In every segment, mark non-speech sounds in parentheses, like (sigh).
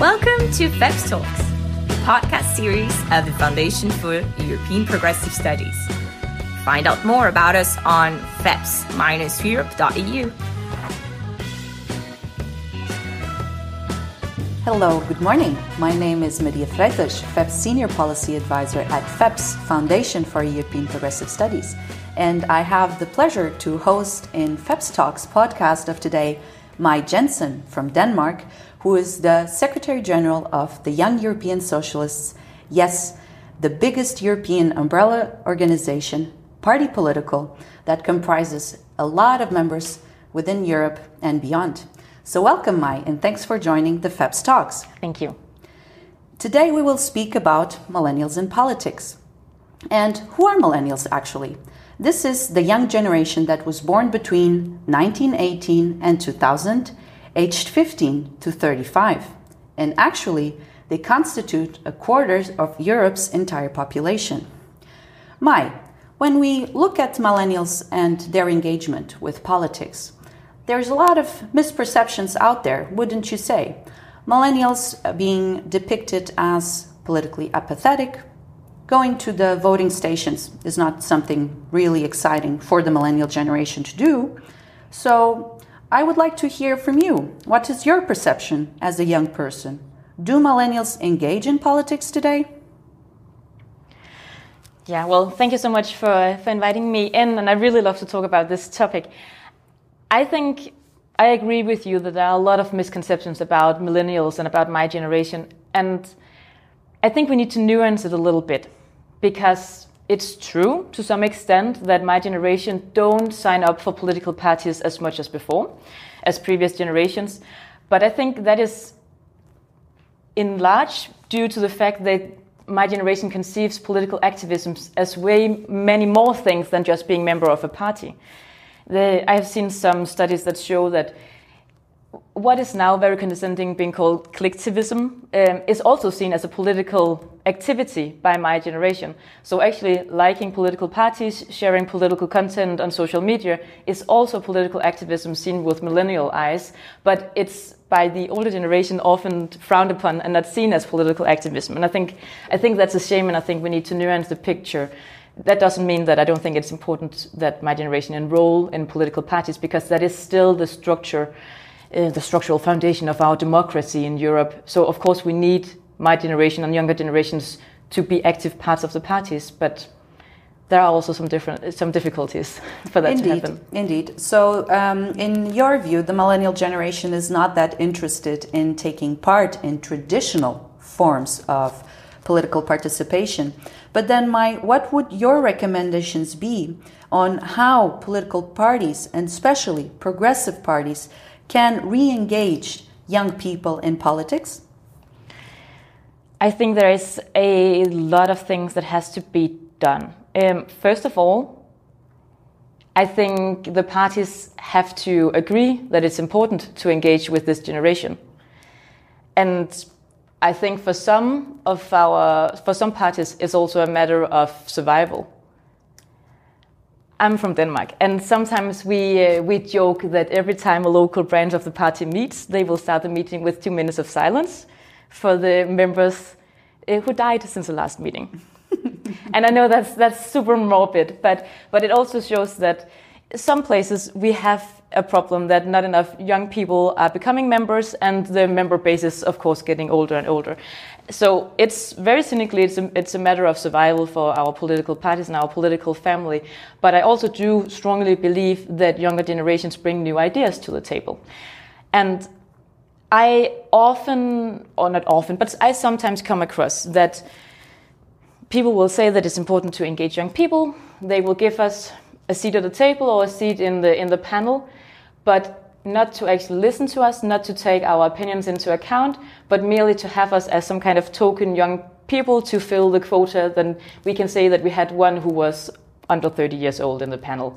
Welcome to FEPS Talks, the podcast series of the Foundation for European Progressive Studies. Find out more about us on feps-europe.eu. Hello, good morning. My name is Maria Freitas, FEPS Senior Policy Advisor at FEPS Foundation for European Progressive Studies. And I have the pleasure to host in FEPS Talks podcast of today Mai Jensen from Denmark, who is the Secretary General of the Young European Socialists, yes, the biggest European umbrella organization, party political, that comprises a lot of members within Europe and beyond. So, welcome, Mai, and thanks for joining the FEPS Talks. Thank you. Today, we will speak about millennials in politics. And who are millennials actually? This is the young generation that was born between 1918 and 2000 aged 15 to 35, and actually, they constitute a quarter of Europe's entire population. Mai, when we look at millennials and their engagement with politics, there's a lot of misperceptions out there, wouldn't you say? Millennials being depicted as politically apathetic, going to the voting stations is not something really exciting for the millennial generation to do. So, I would like to hear from you. What is your perception as a young person? Do millennials engage in politics today? Yeah, well, thank you so much for, for inviting me in, and I really love to talk about this topic. I think I agree with you that there are a lot of misconceptions about millennials and about my generation, and I think we need to nuance it a little bit because it's true to some extent that my generation don't sign up for political parties as much as before, as previous generations. But I think that is in large due to the fact that my generation conceives political activism as way many more things than just being member of a party. The, I have seen some studies that show that what is now very condescending being called clicktivism um, is also seen as a political activity by my generation. So actually liking political parties, sharing political content on social media is also political activism seen with millennial eyes, but it's by the older generation often frowned upon and not seen as political activism. And I think I think that's a shame and I think we need to nuance the picture that doesn't mean that I don't think it's important that my generation enroll in political parties because that is still the structure uh, the structural foundation of our democracy in Europe. So, of course, we need Mai generation and younger generations to be active parts of the parties, but there are also some different some difficulties (laughs) for that indeed, to happen. Indeed. So, um, in your view, the millennial generation is not that interested in taking part in traditional forms of political participation. But then, my what would your recommendations be on how political parties, and especially progressive parties, can re engage young people in politics? I think there is a lot of things that has to be done. Um, first of all, I think the parties have to agree that it's important to engage with this generation. And I think for some of our, for some parties, it's also a matter of survival. I'm from Denmark, and sometimes we uh, we joke that every time a local branch of the party meets, they will start the meeting with two minutes of silence for the members uh, who died since the last meeting. (laughs) and I know that's that's super morbid, but but it also shows that some places we have a problem that not enough young people are becoming members, and the member base is, of course, getting older and older. So it's very cynically, it's a, it's a matter of survival for our political parties and our political family. But I also do strongly believe that younger generations bring new ideas to the table. And I often, or not often, but I sometimes come across that people will say that it's important to engage young people. They will give us a seat at the table or a seat in the in the panel, but not to actually listen to us, not to take our opinions into account, but merely to have us as some kind of token young people to fill the quota. Then we can say that we had one who was under 30 years old in the panel,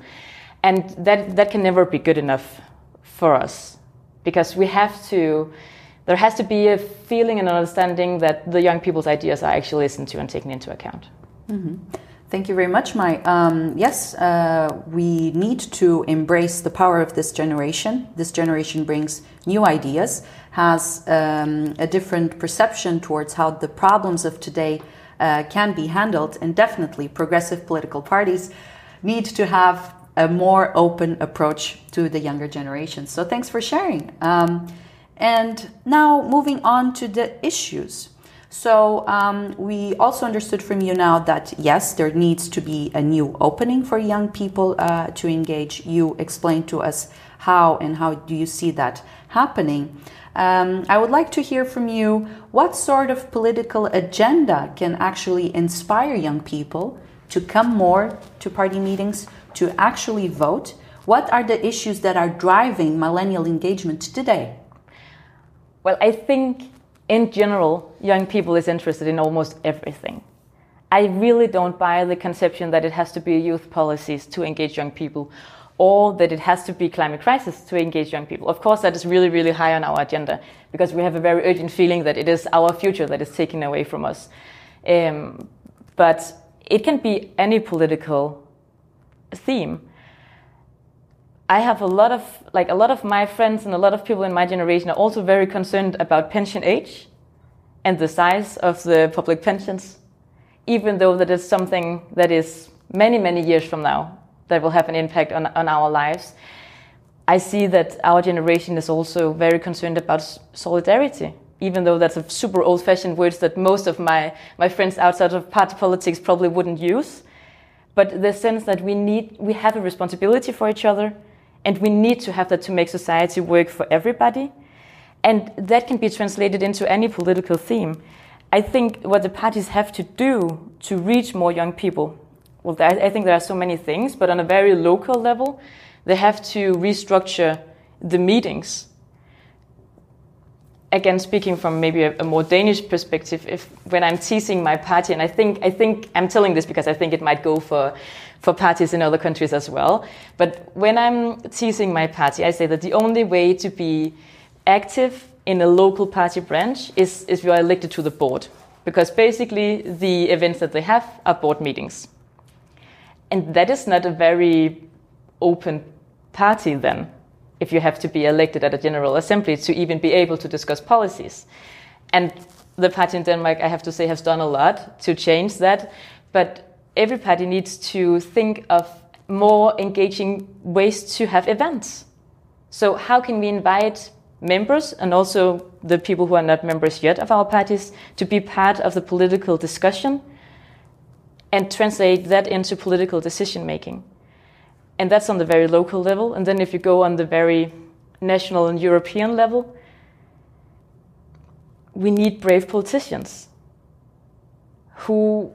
and that that can never be good enough for us because we have to. There has to be a feeling and understanding that the young people's ideas are actually listened to and taken into account. Mm-hmm. Thank you very much, Mai. Um, yes, uh, we need to embrace the power of this generation. This generation brings new ideas, has um, a different perception towards how the problems of today uh, can be handled, and definitely progressive political parties need to have a more open approach to the younger generation. So, thanks for sharing. Um, and now, moving on to the issues. So um, we also understood from you now that yes, there needs to be a new opening for young people uh, to engage. You explained to us how and how do you see that happening. Um, I would like to hear from you what sort of political agenda can actually inspire young people to come more to party meetings, to actually vote. What are the issues that are driving millennial engagement today? Well, I think in general, young people is interested in almost everything. I really don't buy the conception that it has to be youth policies to engage young people or that it has to be climate crisis to engage young people. Of course, that is really, really high on our agenda because we have a very urgent feeling that it is our future that is taken away from us. Um, but it can be any political theme. I have a lot of like a lot of my friends and a lot of people in my generation are also very concerned about pension age and the size of the public pensions, even though that is something that is many many years from now that will have an impact on, on our lives. I see that our generation is also very concerned about solidarity, even though that's a super old fashioned word that most of my, my friends outside of party politics probably wouldn't use. But the sense that we need, we have a responsibility for each other, and we need to have that to make society work for everybody. And that can be translated into any political theme. I think what the parties have to do to reach more young people, well, I think there are so many things, but on a very local level, they have to restructure the meetings. Again, speaking from maybe a, a more Danish perspective, if when I'm teasing my party, and I think I think I'm telling this because I think it might go for for parties in other countries as well. But when I'm teasing my party, I say that the only way to be active in a local party branch is if you are elected to the board. Because basically, the events that they have are board meetings. And that is not a very open party then, if you have to be elected at a general assembly to even be able to discuss policies. And the party in Denmark, I have to say, has done a lot to change that. But every party needs to think of more engaging ways to have events. So, how can we invite members and also the people who are not members yet of our parties to be part of the political discussion and translate that into political decision making? And that's on the very local level. And then, if you go on the very national and European level, we need brave politicians who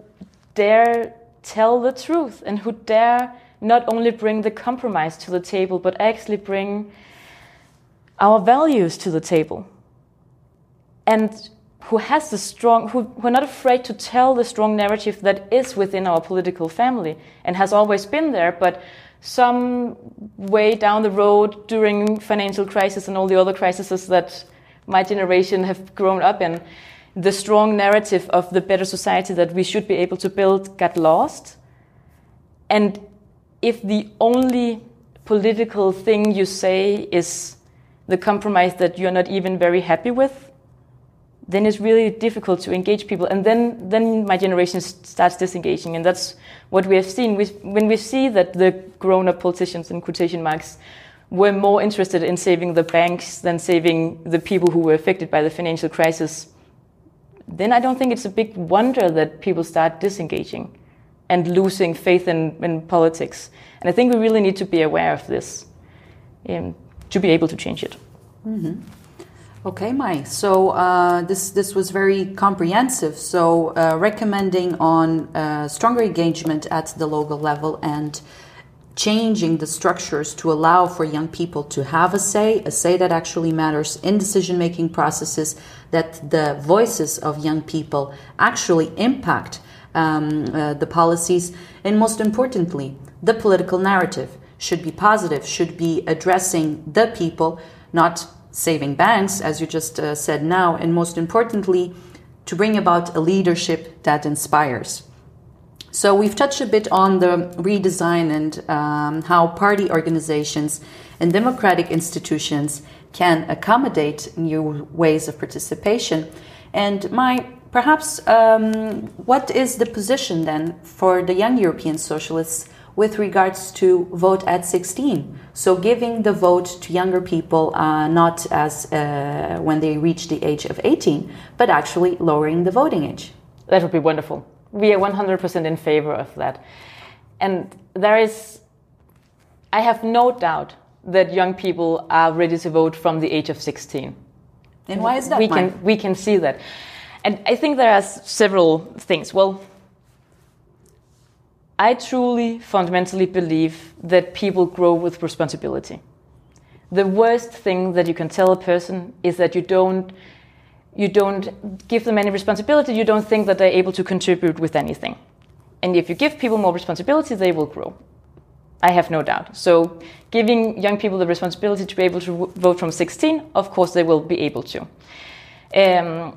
dare tell the truth and who dare not only bring the compromise to the table, but actually bring our values to the table. And who has the strong, who, who are not afraid to tell the strong narrative that is within our political family and has always been there, but some way down the road during financial crisis and all the other crises that my generation have grown up in, the strong narrative of the better society that we should be able to build got lost. And if the only political thing you say is the compromise that you're not even very happy with, then it's really difficult to engage people. And then, then my generation starts disengaging. And that's what we have seen. We, when we see that the grown up politicians, in quotation marks, were more interested in saving the banks than saving the people who were affected by the financial crisis then I don't think it's a big wonder that people start disengaging and losing faith in, in politics. And I think we really need to be aware of this um, to be able to change it. Mm-hmm. Okay, Mai. So uh, this this was very comprehensive. So uh, recommending on uh, stronger engagement at the local level and changing the structures to allow for young people to have a say, a say that actually matters in decision making processes, that the voices of young people actually impact um, uh, the policies, and most importantly, the political narrative should be positive, should be addressing the people, not saving banks, as you just uh, said now, and most importantly, to bring about a leadership that inspires. So we've touched a bit on the redesign and um, how party organizations and democratic institutions can accommodate new ways of participation. And Mai perhaps um, what is the position then for the young European socialists with regards to vote at 16? So giving the vote to younger people uh, not as uh, when they reach the age of 18, but actually lowering the voting age. That would be wonderful. We are 100% in favor of that. And there is, I have no doubt that young people are ready to vote from the age of 16. And why is that? We can, we can see that. And I think there are several things. Well, I truly fundamentally believe that people grow with responsibility. The worst thing that you can tell a person is that you don't you don't give them any responsibility, you don't think that they're able to contribute with anything. And if you give people more responsibility, they will grow. I have no doubt. So, giving young people the responsibility to be able to vote from 16, of course, they will be able to. Um,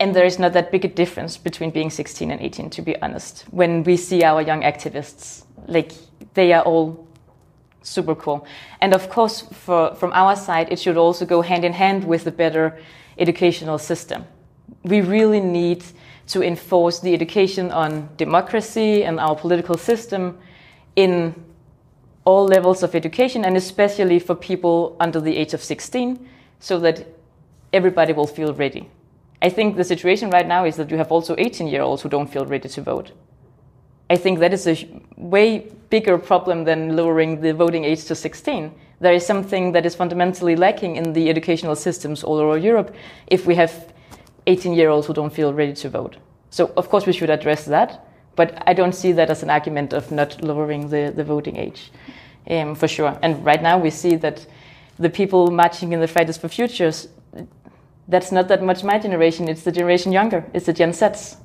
and there is not that big a difference between being 16 and 18 to be honest. When we see our young activists like they are all super cool. And of course for, from our side it should also go hand in hand with a better educational system. We really need to enforce the education on democracy and our political system in all levels of education and especially for people under the age of 16 so that everybody will feel ready I think the situation right now is that you have also 18 year olds who don't feel ready to vote. I think that is a way bigger problem than lowering the voting age to 16. There is something that is fundamentally lacking in the educational systems all over Europe if we have 18 year olds who don't feel ready to vote. So, of course, we should address that, but I don't see that as an argument of not lowering the, the voting age um, for sure. And right now, we see that the people marching in the Fridays for Futures that's not that much my generation. It's the generation younger. It's the Gen Zs.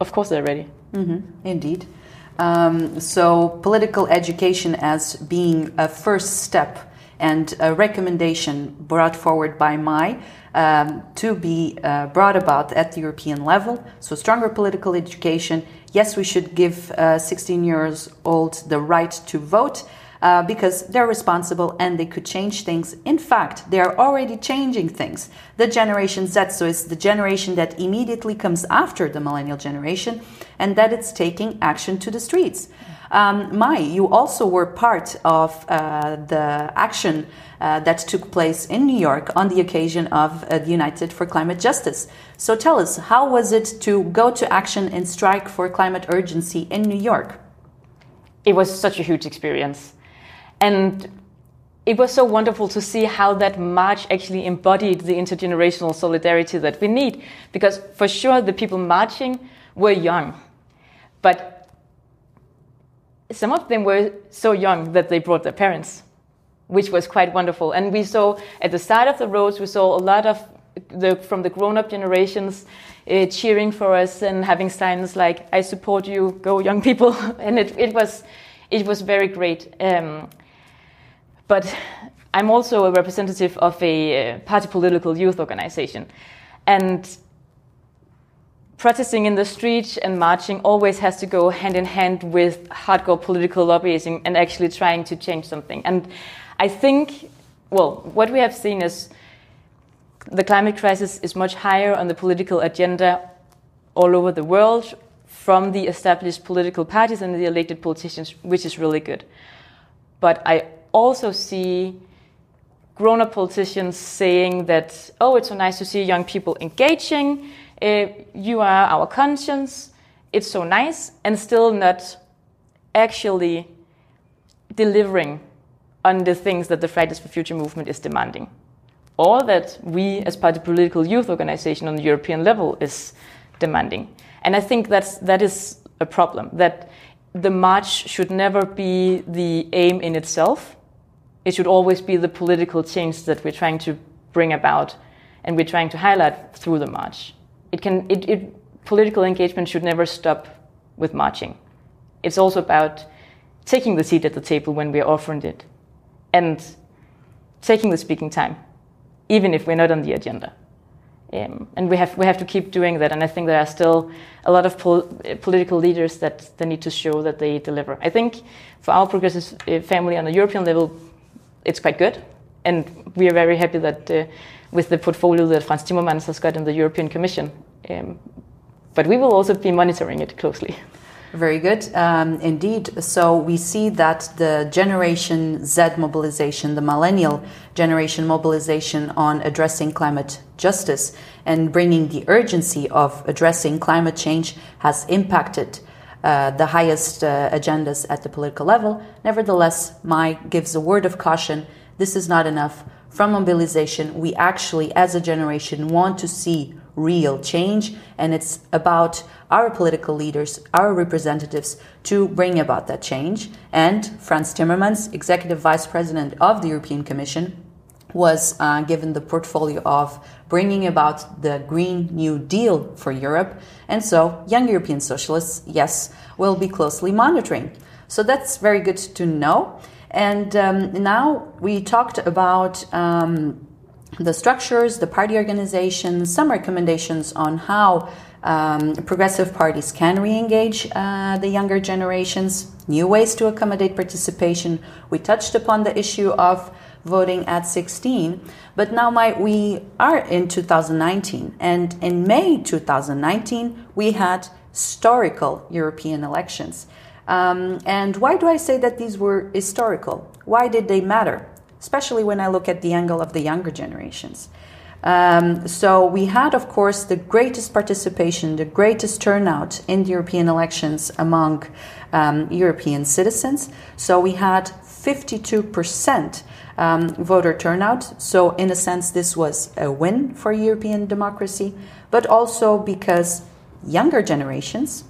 Of course, they're ready. Mm-hmm. Indeed. Um, so, political education as being a first step and a recommendation brought forward by MAI um, to be uh, brought about at the European level. So, stronger political education. Yes, we should give uh, 16 years old the right to vote uh, because they're responsible and they could change things. In fact, they are already changing things. The Generation Z, so it's the generation that immediately comes after the millennial generation, and that it's taking action to the streets. Um, Mai, you also were part of uh, the action uh, that took place in New York on the occasion of uh, the United for Climate Justice. So tell us, how was it to go to action and strike for climate urgency in New York? It was such a huge experience. And it was so wonderful to see how that march actually embodied the intergenerational solidarity that we need. Because for sure, the people marching were young, but some of them were so young that they brought their parents, which was quite wonderful. And we saw at the side of the roads, we saw a lot of the, from the grown up generations uh, cheering for us and having signs like, I support you, go young people. (laughs) and it, it, was, it was very great. Um, but I'm also a representative of a uh, party political youth organization. And protesting in the street and marching always has to go hand in hand with hardcore political lobbying and actually trying to change something. And I think, well, what we have seen is the climate crisis is much higher on the political agenda all over the world from the established political parties and the elected politicians, which is really good. But I also see grown up politicians saying that, oh, it's so nice to see young people engaging, uh, you are our conscience, it's so nice, and still not actually delivering on the things that the Fridays for Future movement is demanding. Or that we, as part of political youth organization on the European level, is demanding. And I think that's, that is a problem, that the march should never be the aim in itself, it should always be the political change that we're trying to bring about and we're trying to highlight through the march. It can, it, it, political engagement should never stop with marching. It's also about taking the seat at the table when we're offered it and taking the speaking time, even if we're not on the agenda. Um, and we have we have to keep doing that. And I think there are still a lot of pol- political leaders that they need to show that they deliver. I think for our progressive uh, family on the European level, it's quite good, and we are very happy that uh, with the portfolio that Frans Timmermans has got in the European Commission. Um, but we will also be monitoring it closely. Very good, um, indeed. So we see that the Generation Z mobilization, the millennial generation mobilization on addressing climate justice and bringing the urgency of addressing climate change has impacted uh, the highest uh, agendas at the political level. Nevertheless, Mai gives a word of caution. This is not enough. From mobilization, we actually, as a generation, want to see real change, and it's about our political leaders, our representatives, to bring about that change. And Frans Timmermans, Executive Vice President of the European Commission, was uh, given the portfolio of bringing about the Green New Deal for Europe. And so, young European socialists, yes, will be closely monitoring. So that's very good to know. And um, now we talked about. Um, the structures, the party organization, some recommendations on how um, progressive parties can re engage uh, the younger generations, new ways to accommodate participation. We touched upon the issue of voting at 16, but now Mai, we are in 2019, and in May 2019, we had historical European elections. Um, and why do I say that these were historical? Why did they matter? Especially when I look at the angle of the younger generations. Um, so we had, of course, the greatest participation, the greatest turnout in European elections among um, European citizens. So we had 52% um, voter turnout. So, in a sense, this was a win for European democracy, but also because younger generations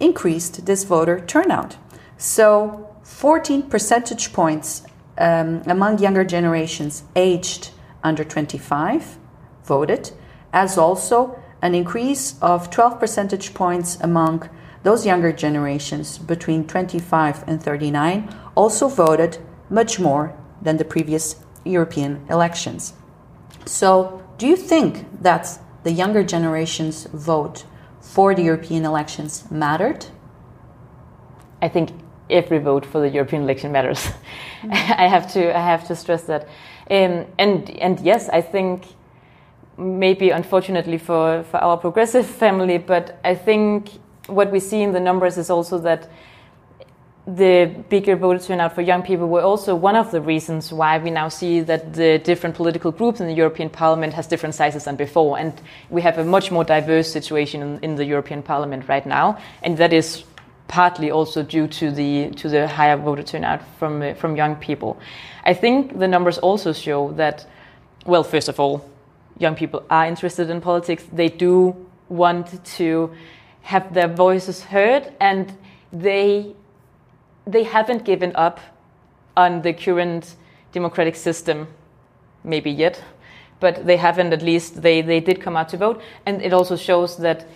increased this voter turnout. So, 14 percentage points um, among younger generations aged under 25 voted, as also an increase of 12 percentage points among those younger generations between 25 and 39 also voted much more than the previous European elections. So, do you think that the younger generation's vote for the European elections mattered? I think every vote for the European election matters. Mm-hmm. (laughs) I have to I have to stress that. Um, and and yes, I think maybe unfortunately for, for our progressive family, but I think what we see in the numbers is also that the bigger voter turnout for young people were also one of the reasons why we now see that the different political groups in the European Parliament has different sizes than before, and we have a much more diverse situation in, in the European Parliament right now, and that is partly also due to the to the higher voter turnout from uh, from young people. I think the numbers also show that, well, first of all, young people are interested in politics. They do want to have their voices heard, and they they haven't given up on the current democratic system, maybe yet, but they haven't. At least they they did come out to vote, and it also shows that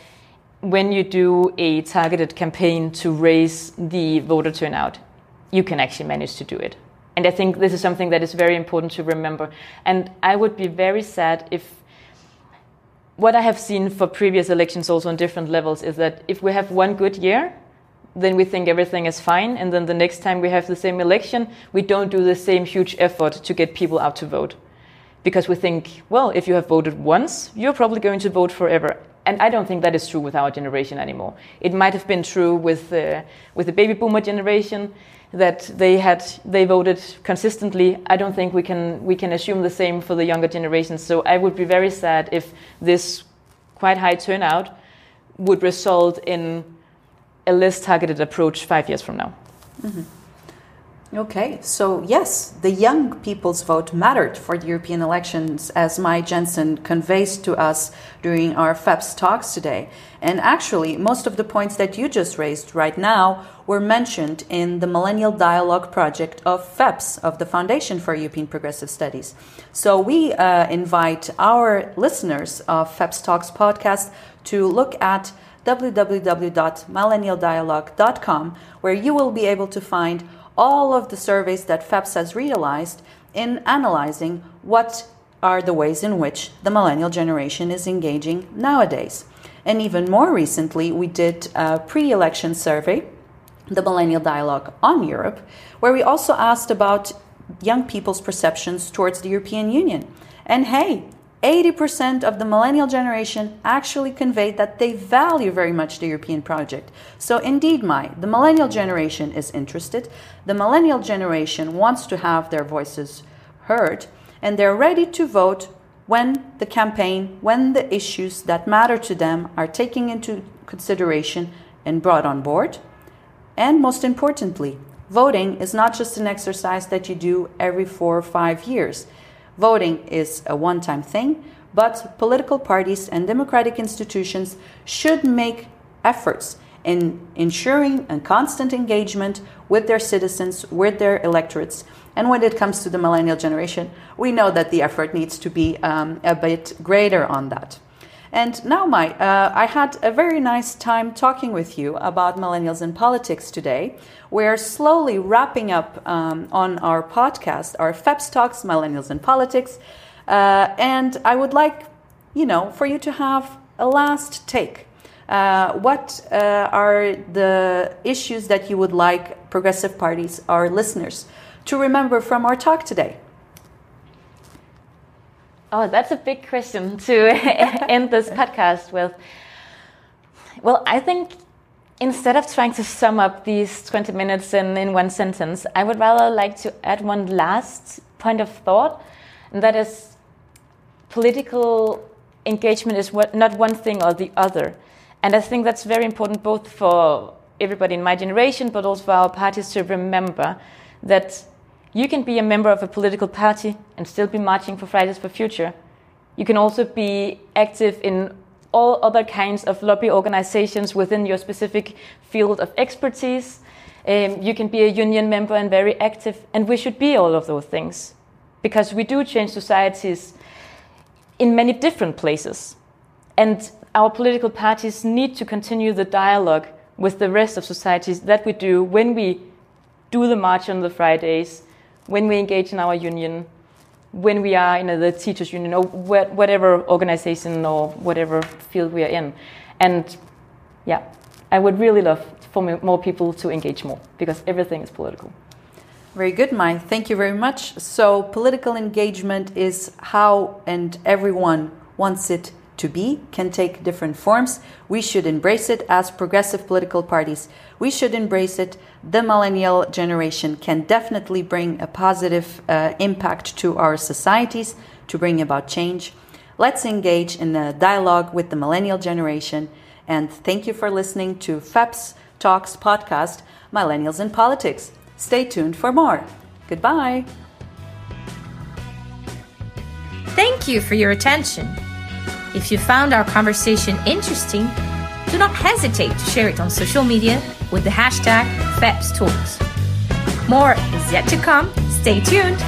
when you do a targeted campaign to raise the voter turnout, you can actually manage to do it. And I think this is something that is very important to remember. And I would be very sad if what I have seen for previous elections also on different levels is that if we have one good year, then we think everything is fine. And then the next time we have the same election, we don't do the same huge effort to get people out to vote. Because we think, well, if you have voted once, you're probably going to vote forever. And I don't think that is true with our generation anymore. It might have been true with, uh, with the baby boomer generation that they had they voted consistently. I don't think we can we can assume the same for the younger generations. So I would be very sad if this quite high turnout would result in a less targeted approach five years from now. Mm-hmm. Okay, so yes, the young people's vote mattered for the European elections, as Mai Jensen conveys to us during our FEPS talks today. And actually, most of the points that you just raised right now were mentioned in the Millennial Dialogue project of FEPS, of the Foundation for European Progressive Studies. So we uh, invite our listeners of FEPS Talks podcast to look at www.millennialdialogue.com, where you will be able to find all of the surveys that FEPS has realized in analyzing what are the ways in which the millennial generation is engaging nowadays. And even more recently, we did a pre election survey, the Millennial Dialogue on Europe, where we also asked about young people's perceptions towards the European Union. And hey, 80% of the millennial generation actually conveyed that they value very much the European project. So, indeed, Mai the millennial generation is interested. The millennial generation wants to have their voices heard, and they're ready to vote when the campaign, when the issues that matter to them are taken into consideration and brought on board. And most importantly, voting is not just an exercise that you do every four or five years. Voting is a one time thing, but political parties and democratic institutions should make efforts in ensuring a constant engagement with their citizens, with their electorates. And when it comes to the millennial generation, we know that the effort needs to be um, a bit greater on that. And now, Mai, uh, I had a very nice time talking with you about millennials in politics today. We're slowly wrapping up um, on our podcast, our FEPS Talks, Millennials in Politics. Uh, and I would like, you know, for you to have a last take. Uh, what uh, are the issues that you would like progressive parties, our listeners, to remember from our talk today? Oh, that's a big question to (laughs) end this podcast with. Well, I think instead of trying to sum up these 20 minutes in, in one sentence, I would rather like to add one last point of thought, and that is political engagement is what, not one thing or the other. And I think that's very important both for everybody in my generation, but also for our parties to remember that you can be a member of a political party and still be marching for Fridays for Future. You can also be active in all other kinds of lobby organizations within your specific field of expertise. Um, you can be a union member and very active, and we should be all of those things because we do change societies in many different places. And our political parties need to continue the dialogue with the rest of societies that we do when we do the march on the Fridays, when we engage in our union, when we are in the teachers union or whatever organization or whatever field we are in. And yeah, I would really love for more people to engage more because everything is political. Very good, Mai. Thank you very much. So, political engagement is how and everyone wants it to be can take different forms. We should embrace it as progressive political parties. We should embrace it. The millennial generation can definitely bring a positive uh, impact to our societies to bring about change. Let's engage in a dialogue with the millennial generation. And thank you for listening to FEPS Talks podcast, Millennials in Politics. Stay tuned for more. Goodbye. Thank you for your attention. If you found our conversation interesting, do not hesitate to share it on social media with the hashtag FEPSTalks. More is yet to come. Stay tuned.